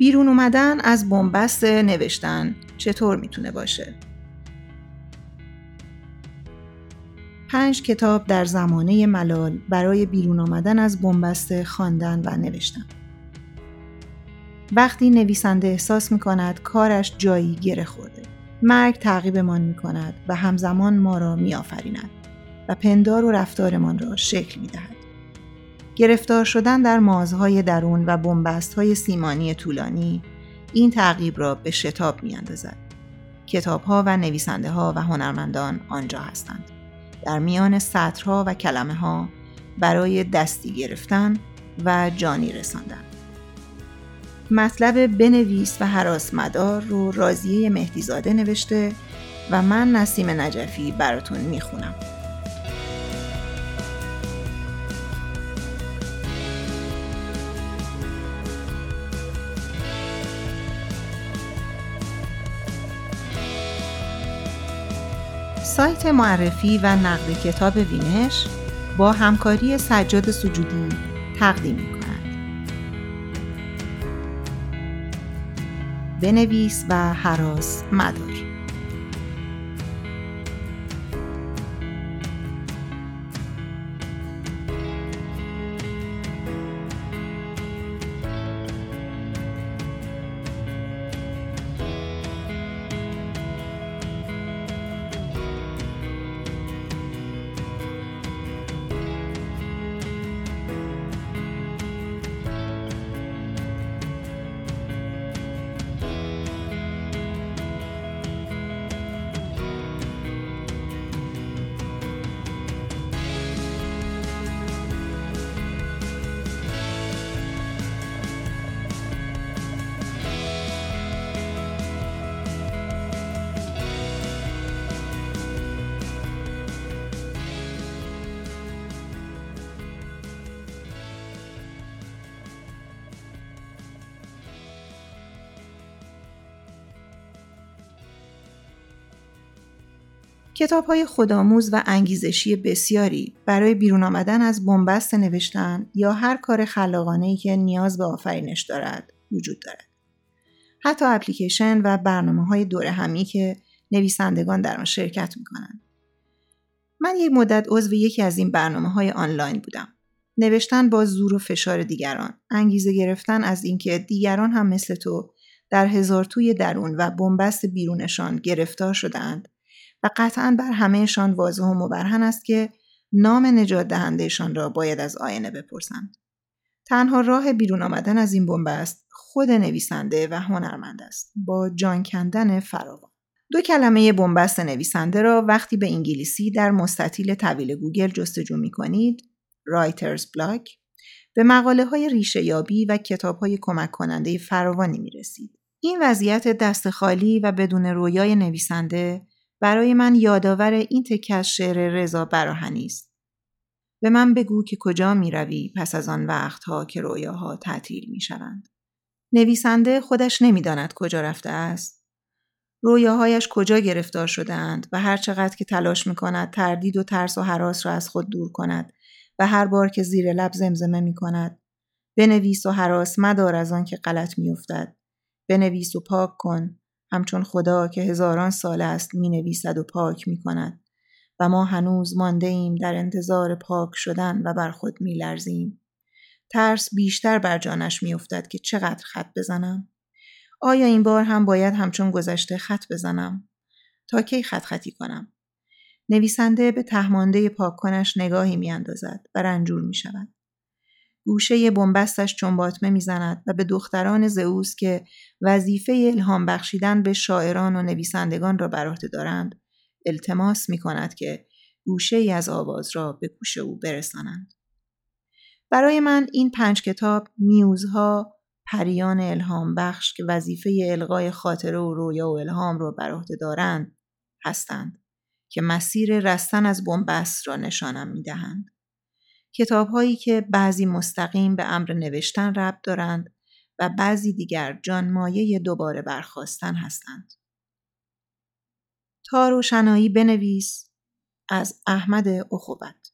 بیرون اومدن از بنبست نوشتن چطور می‌تونه باشه؟ پنج کتاب در زمانه ملال برای بیرون آمدن از بنبست خواندن و نوشتن. وقتی نویسنده احساس می کند کارش جایی گره خورده. مرگ تعقیبمان می کند و همزمان ما را می آفریند و پندار و رفتارمان را شکل می دهد. گرفتار شدن در مازهای درون و بنبست های سیمانی طولانی این تعقیب را به شتاب می اندازد. کتاب ها و نویسنده ها و هنرمندان آنجا هستند. در میان سطرها و کلمه ها برای دستی گرفتن و جانی رساندن. مطلب بنویس و حراس مدار رو رازیه مهدیزاده نوشته و من نسیم نجفی براتون می‌خونم. سایت معرفی و نقد کتاب وینش با همکاری سجاد سجودی تقدیم می کند. بنویس و حراس مدار کتاب های خودآموز و انگیزشی بسیاری برای بیرون آمدن از بنبست نوشتن یا هر کار خلاقانه ای که نیاز به آفرینش دارد وجود دارد. حتی اپلیکیشن و برنامه های دور همی که نویسندگان در آن شرکت می کنند. من یک مدت عضو یکی از این برنامه های آنلاین بودم. نوشتن با زور و فشار دیگران، انگیزه گرفتن از اینکه دیگران هم مثل تو در هزار توی درون و بنبست بیرونشان گرفتار شدهاند و قطعا بر همهشان واضح و مبرهن است که نام نجات دهندهشان را باید از آینه بپرسند. تنها راه بیرون آمدن از این بنبست خود نویسنده و هنرمند است با جان کندن فراوان. دو کلمه بنبست نویسنده را وقتی به انگلیسی در مستطیل طویل گوگل جستجو می کنید writer's block به مقاله های ریشه یابی و کتاب های کمک کننده فراوانی می رسید. این وضعیت دست خالی و بدون رویای نویسنده برای من یادآور این تکه از شعر رضا براهنی است. به من بگو که کجا می روی پس از آن وقتها که رویاها تعطیل می شوند. نویسنده خودش نمی‌داند کجا رفته است. رویاهایش کجا گرفتار شدهاند و هر چقدر که تلاش می کند تردید و ترس و حراس را از خود دور کند و هر بار که زیر لب زمزمه می کند بنویس و حراس مدار از آن که غلط می افتد. بنویس و پاک کن همچون خدا که هزاران سال است می نویسد و پاک می کند و ما هنوز مانده ایم در انتظار پاک شدن و بر خود می لرزیم. ترس بیشتر بر جانش می افتد که چقدر خط بزنم؟ آیا این بار هم باید همچون گذشته خط بزنم؟ تا کی خط خطی کنم؟ نویسنده به تهمانده پاک کنش نگاهی می اندازد و رنجور می شود. گوشه بنبستش چنباتمه می‌زند و به دختران زئوس که وظیفه الهام بخشیدن به شاعران و نویسندگان را بر عهده دارند التماس می کند که گوشه ای از آواز را به گوش او برسانند. برای من این پنج کتاب میوزها پریان الهام بخش که وظیفه القای خاطره و رویا و الهام را بر عهده دارند هستند که مسیر رستن از بنبست را نشانم می دهند. کتاب هایی که بعضی مستقیم به امر نوشتن ربط دارند و بعضی دیگر جان مایه دوباره برخواستن هستند. تا روشنایی بنویس از احمد اخوبت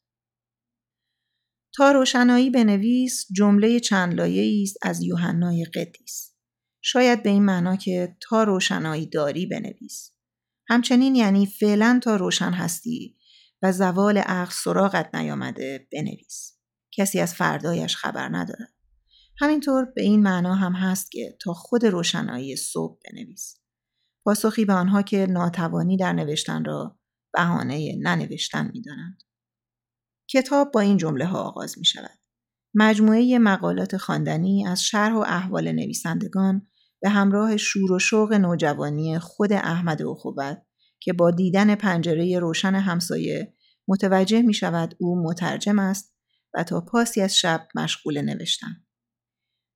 تا روشنایی بنویس جمله چند لایه است از یوحنای قدیس شاید به این معنا که تا روشنایی داری بنویس. همچنین یعنی فعلا تا روشن هستی و زوال عقل سراغت نیامده بنویس. کسی از فردایش خبر ندارد. همینطور به این معنا هم هست که تا خود روشنایی صبح بنویس. پاسخی به آنها که ناتوانی در نوشتن را بهانه ننوشتن می‌دانند. کتاب با این جمله ها آغاز می شود. مجموعه مقالات خواندنی از شرح و احوال نویسندگان به همراه شور و شوق نوجوانی خود احمد اخوت که با دیدن پنجره روشن همسایه متوجه می شود او مترجم است و تا پاسی از شب مشغول نوشتن.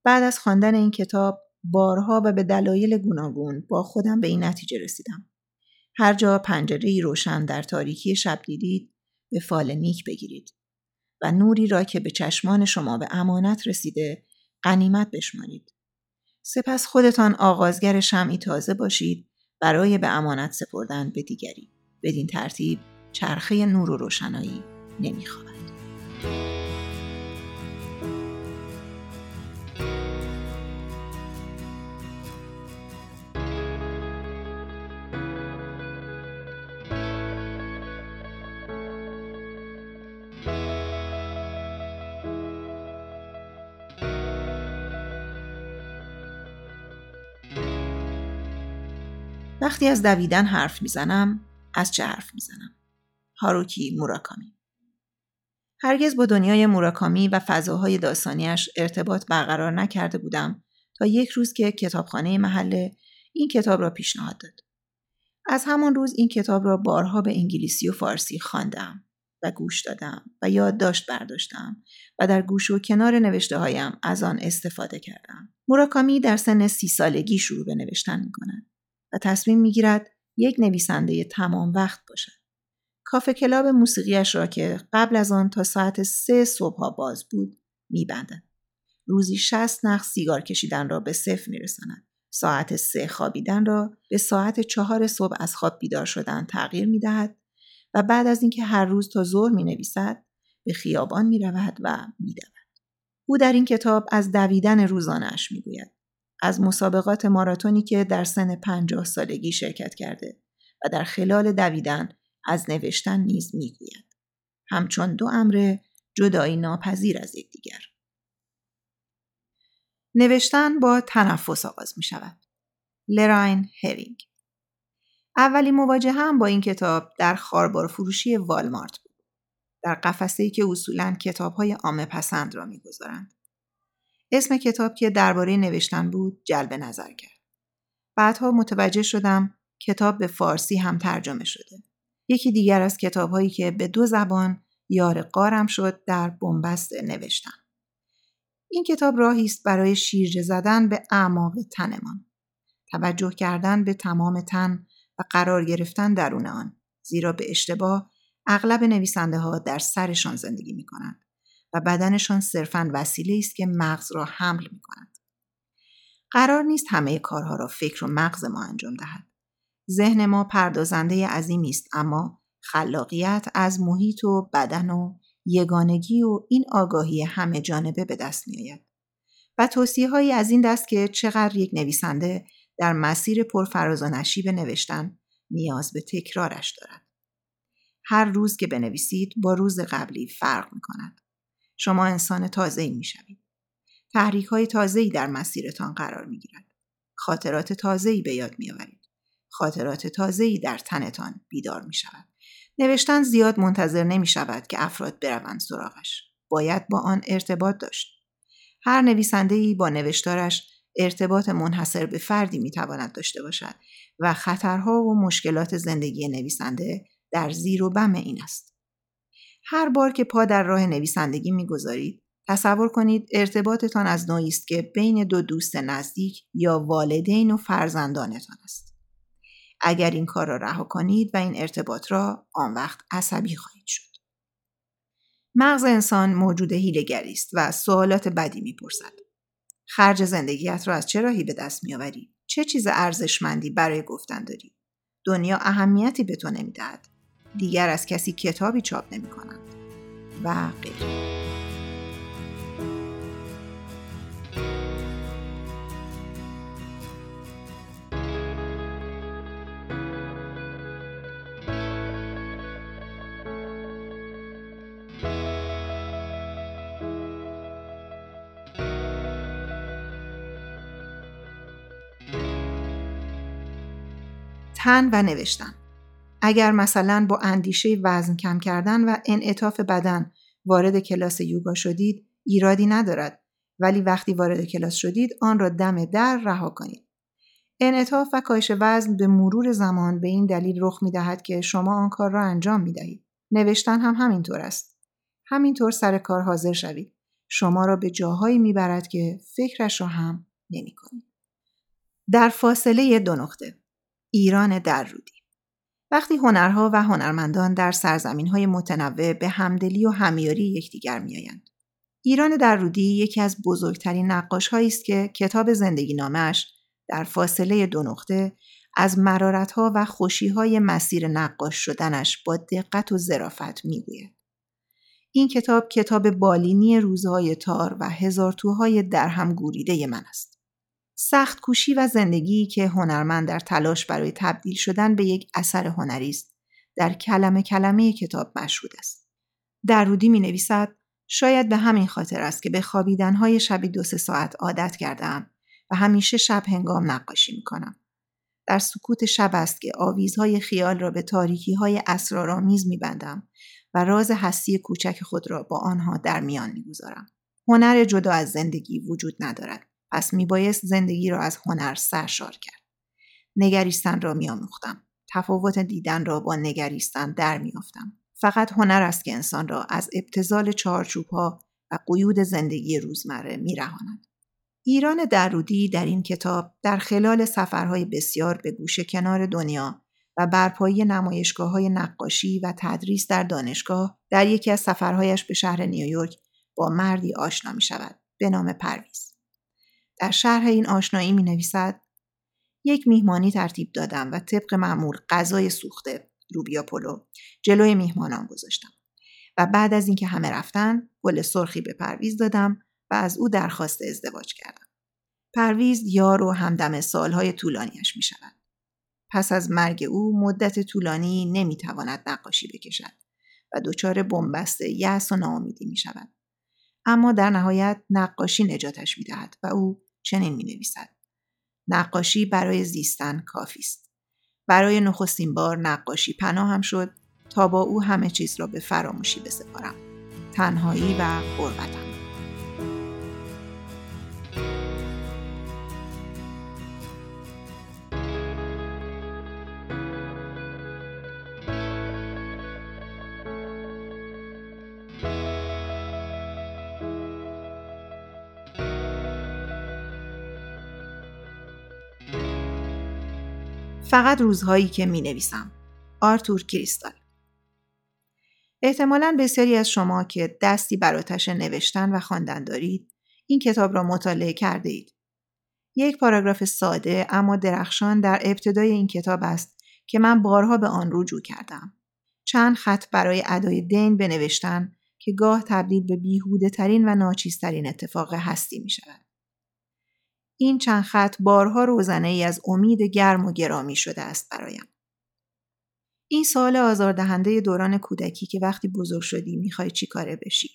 بعد از خواندن این کتاب بارها و به دلایل گوناگون با خودم به این نتیجه رسیدم. هر جا پنجره روشن در تاریکی شب دیدید به فال نیک بگیرید و نوری را که به چشمان شما به امانت رسیده قنیمت بشمارید. سپس خودتان آغازگر شمعی تازه باشید برای به امانت سپردن به دیگری. بدین ترتیب چرخه نور و روشنایی نمی‌خواهد. وقتی از دویدن حرف می‌زنم از چه حرف می‌زنم هاروکی موراکامی هرگز با دنیای موراکامی و فضاهای داستانیش ارتباط برقرار نکرده بودم تا یک روز که کتابخانه محله این کتاب را پیشنهاد داد. از همان روز این کتاب را بارها به انگلیسی و فارسی خواندم و گوش دادم و یادداشت برداشتم و در گوش و کنار نوشته هایم از آن استفاده کردم. موراکامی در سن سی سالگی شروع به نوشتن می کند. و تصمیم می‌گیرد یک نویسنده تمام وقت باشد. کافه کلاب موسیقیش را که قبل از آن تا ساعت سه صبح باز بود میبندد. روزی شست نخ سیگار کشیدن را به صفر میرساند. ساعت سه خوابیدن را به ساعت چهار صبح از خواب بیدار شدن تغییر می‌دهد و بعد از اینکه هر روز تا ظهر می نویسد به خیابان می رود و می او در این کتاب از دویدن روزانش می گوید. از مسابقات ماراتونی که در سن پنجاه سالگی شرکت کرده و در خلال دویدن از نوشتن نیز می‌گوید همچون دو امر جدایی ناپذیر از یکدیگر نوشتن با تنفس آغاز می شود. لراین هرینگ اولین مواجه هم با این کتاب در خاربار فروشی والمارت بود. در قفسه که اصولا کتاب های عامه پسند را می‌گذارند. اسم کتاب که درباره نوشتن بود جلب نظر کرد. بعدها متوجه شدم کتاب به فارسی هم ترجمه شده. یکی دیگر از کتابهایی که به دو زبان یار قارم شد در بنبست نوشتن. این کتاب راهی است برای شیرجه زدن به اعماق تنمان. توجه کردن به تمام تن و قرار گرفتن درون آن. زیرا به اشتباه اغلب نویسنده ها در سرشان زندگی می کنند. و بدنشان صرفا وسیله است که مغز را حمل می کند. قرار نیست همه کارها را فکر و مغز ما انجام دهد. ذهن ما پردازنده عظیمی است اما خلاقیت از محیط و بدن و یگانگی و این آگاهی همه جانبه به دست می آید. و توصیه هایی از این دست که چقدر یک نویسنده در مسیر پرفراز و نشیب نوشتن نیاز به تکرارش دارد. هر روز که بنویسید با روز قبلی فرق می کند. شما انسان تازه ای می شوید. تحریک های تازه ای در مسیرتان قرار می گیرد. خاطرات تازه ای به یاد می آورید. خاطرات تازه ای در تنتان بیدار می شود. نوشتن زیاد منتظر نمی شود که افراد بروند سراغش. باید با آن ارتباط داشت. هر نویسنده ای با نوشتارش ارتباط منحصر به فردی می تواند داشته باشد و خطرها و مشکلات زندگی نویسنده در زیر و بم این است. هر بار که پا در راه نویسندگی می‌گذارید تصور کنید ارتباطتان از نوعی است که بین دو دوست نزدیک یا والدین و فرزندانتان است. اگر این کار را رها کنید و این ارتباط را آن وقت عصبی خواهید شد. مغز انسان موجود هیلگری است و سوالات بدی می‌پرسد. خرج زندگیت را از چه راهی به دست میآوری؟ چه چیز ارزشمندی برای گفتن داری؟ دنیا اهمیتی به تو نمی‌دهد. دیگر از کسی کتابی چاپ نمی کنند و غیره. تن و نوشتن. اگر مثلا با اندیشه وزن کم کردن و انعطاف بدن وارد کلاس یوگا شدید ایرادی ندارد ولی وقتی وارد کلاس شدید آن را دم در رها کنید انعطاف و کاهش وزن به مرور زمان به این دلیل رخ می دهد که شما آن کار را انجام می دهید. نوشتن هم همینطور است. همینطور سر کار حاضر شوید. شما را به جاهایی می‌برد که فکرش را هم نمی کنید. در فاصله دو نقطه ایران در رودی وقتی هنرها و هنرمندان در سرزمین های متنوع به همدلی و همیاری یکدیگر میآیند. ایران در رودی یکی از بزرگترین نقاش است که کتاب زندگی نامش در فاصله دو نقطه از مرارتها و خوشیهای مسیر نقاش شدنش با دقت و ظرافت می‌گوید. این کتاب کتاب بالینی روزهای تار و هزار توهای درهم گوریده من است. سخت کوشی و زندگی که هنرمند در تلاش برای تبدیل شدن به یک اثر هنری است در کلمه کلمه کتاب مشهود است. در رودی می نویسد شاید به همین خاطر است که به خوابیدنهای شبی دو سه ساعت عادت کردم و همیشه شب هنگام نقاشی می کنم. در سکوت شب است که آویزهای خیال را به تاریکی های اسرارآمیز می بندم و راز هستی کوچک خود را با آنها در میان می گذارم. هنر جدا از زندگی وجود ندارد. پس می بایست زندگی را از هنر سرشار کرد. نگریستن را می آموختم. تفاوت دیدن را با نگریستن در می آفتم. فقط هنر است که انسان را از ابتزال چارچوب ها و قیود زندگی روزمره می رهاند. ایران درودی در این کتاب در خلال سفرهای بسیار به گوشه کنار دنیا و برپایی نمایشگاه های نقاشی و تدریس در دانشگاه در یکی از سفرهایش به شهر نیویورک با مردی آشنا می شود به نام پرویز. در شرح این آشنایی می نویسد یک میهمانی ترتیب دادم و طبق معمول غذای سوخته لوبیا پلو جلوی میهمانان گذاشتم و بعد از اینکه همه رفتن گل سرخی به پرویز دادم و از او درخواست ازدواج کردم. پرویز یار و همدم سالهای طولانیش می شود. پس از مرگ او مدت طولانی نمی تواند نقاشی بکشد و دچار بنبست یأس و ناامیدی می شود. اما در نهایت نقاشی نجاتش می دهد و او چنین می نویسد. نقاشی برای زیستن کافی است. برای نخستین بار نقاشی پناهم شد تا با او همه چیز را به فراموشی بسپارم. تنهایی و غربتم. فقط روزهایی که می نویسم. آرتور کریستال احتمالا بسیاری از شما که دستی بر آتش نوشتن و خواندن دارید این کتاب را مطالعه کرده اید. یک پاراگراف ساده اما درخشان در ابتدای این کتاب است که من بارها به آن رجوع کردم. چند خط برای ادای دین بنوشتن که گاه تبدیل به بیهوده ترین و ناچیزترین اتفاق هستی می شود. این چند خط بارها روزنه ای از امید گرم و گرامی شده است برایم. این سال آزاردهنده دوران کودکی که وقتی بزرگ شدی می‌خوای چی کاره بشی.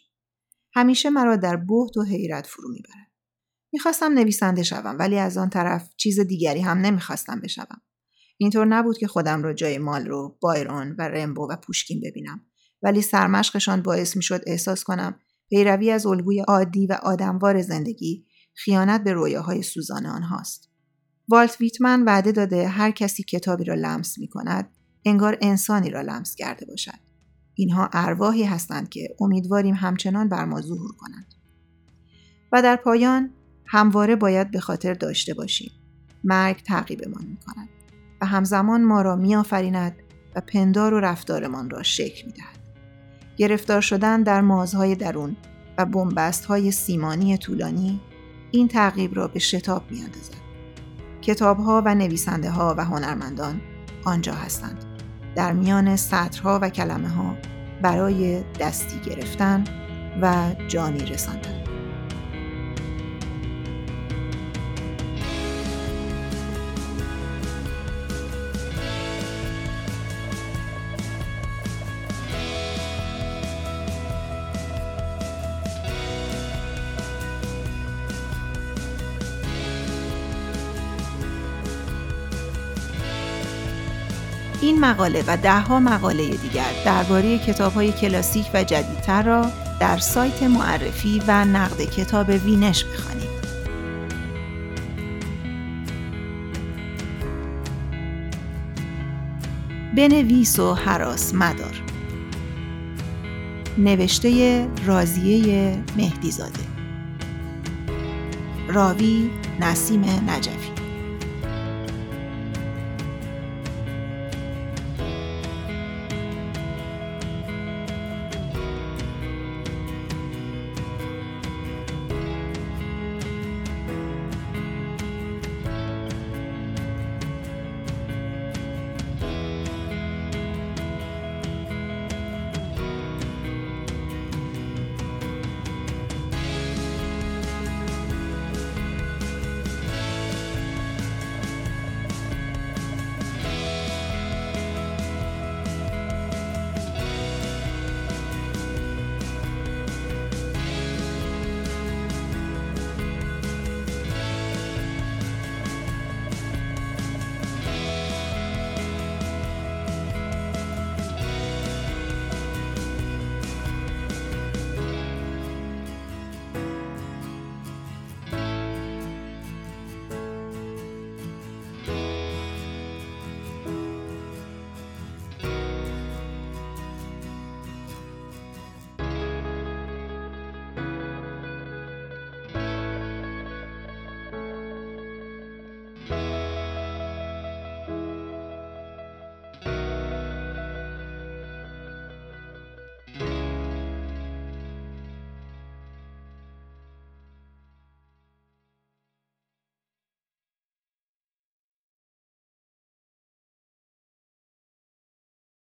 همیشه مرا در بهت و حیرت فرو می‌برد. می‌خواستم نویسنده شوم ولی از آن طرف چیز دیگری هم نمی‌خواستم بشوم. اینطور نبود که خودم را جای مال رو بایرون و رمبو و پوشکین ببینم ولی سرمشقشان باعث می‌شد احساس کنم پیروی از الگوی عادی و آدموار زندگی خیانت به رویاهای سوزان آنهاست. والت ویتمن وعده داده هر کسی کتابی را لمس می کند انگار انسانی را لمس کرده باشد. اینها ارواحی هستند که امیدواریم همچنان بر ما ظهور کنند. و در پایان همواره باید به خاطر داشته باشیم. مرگ تعقیبمان می کند و همزمان ما را می آفریند و پندار و رفتارمان را شکل می دهد. گرفتار شدن در مازهای درون و بنبست های سیمانی طولانی این تعقیب را به شتاب می اندازد. کتاب ها و نویسنده ها و هنرمندان آنجا هستند. در میان سطرها و کلمه ها برای دستی گرفتن و جانی رساندن. این مقاله و دهها مقاله دیگر درباره کتابهای کلاسیک و جدیدتر را در سایت معرفی و نقد کتاب وینش بخوانید. بنویس و حراس مدار. نوشته رازیه مهدیزاده. راوی نسیم نجفی.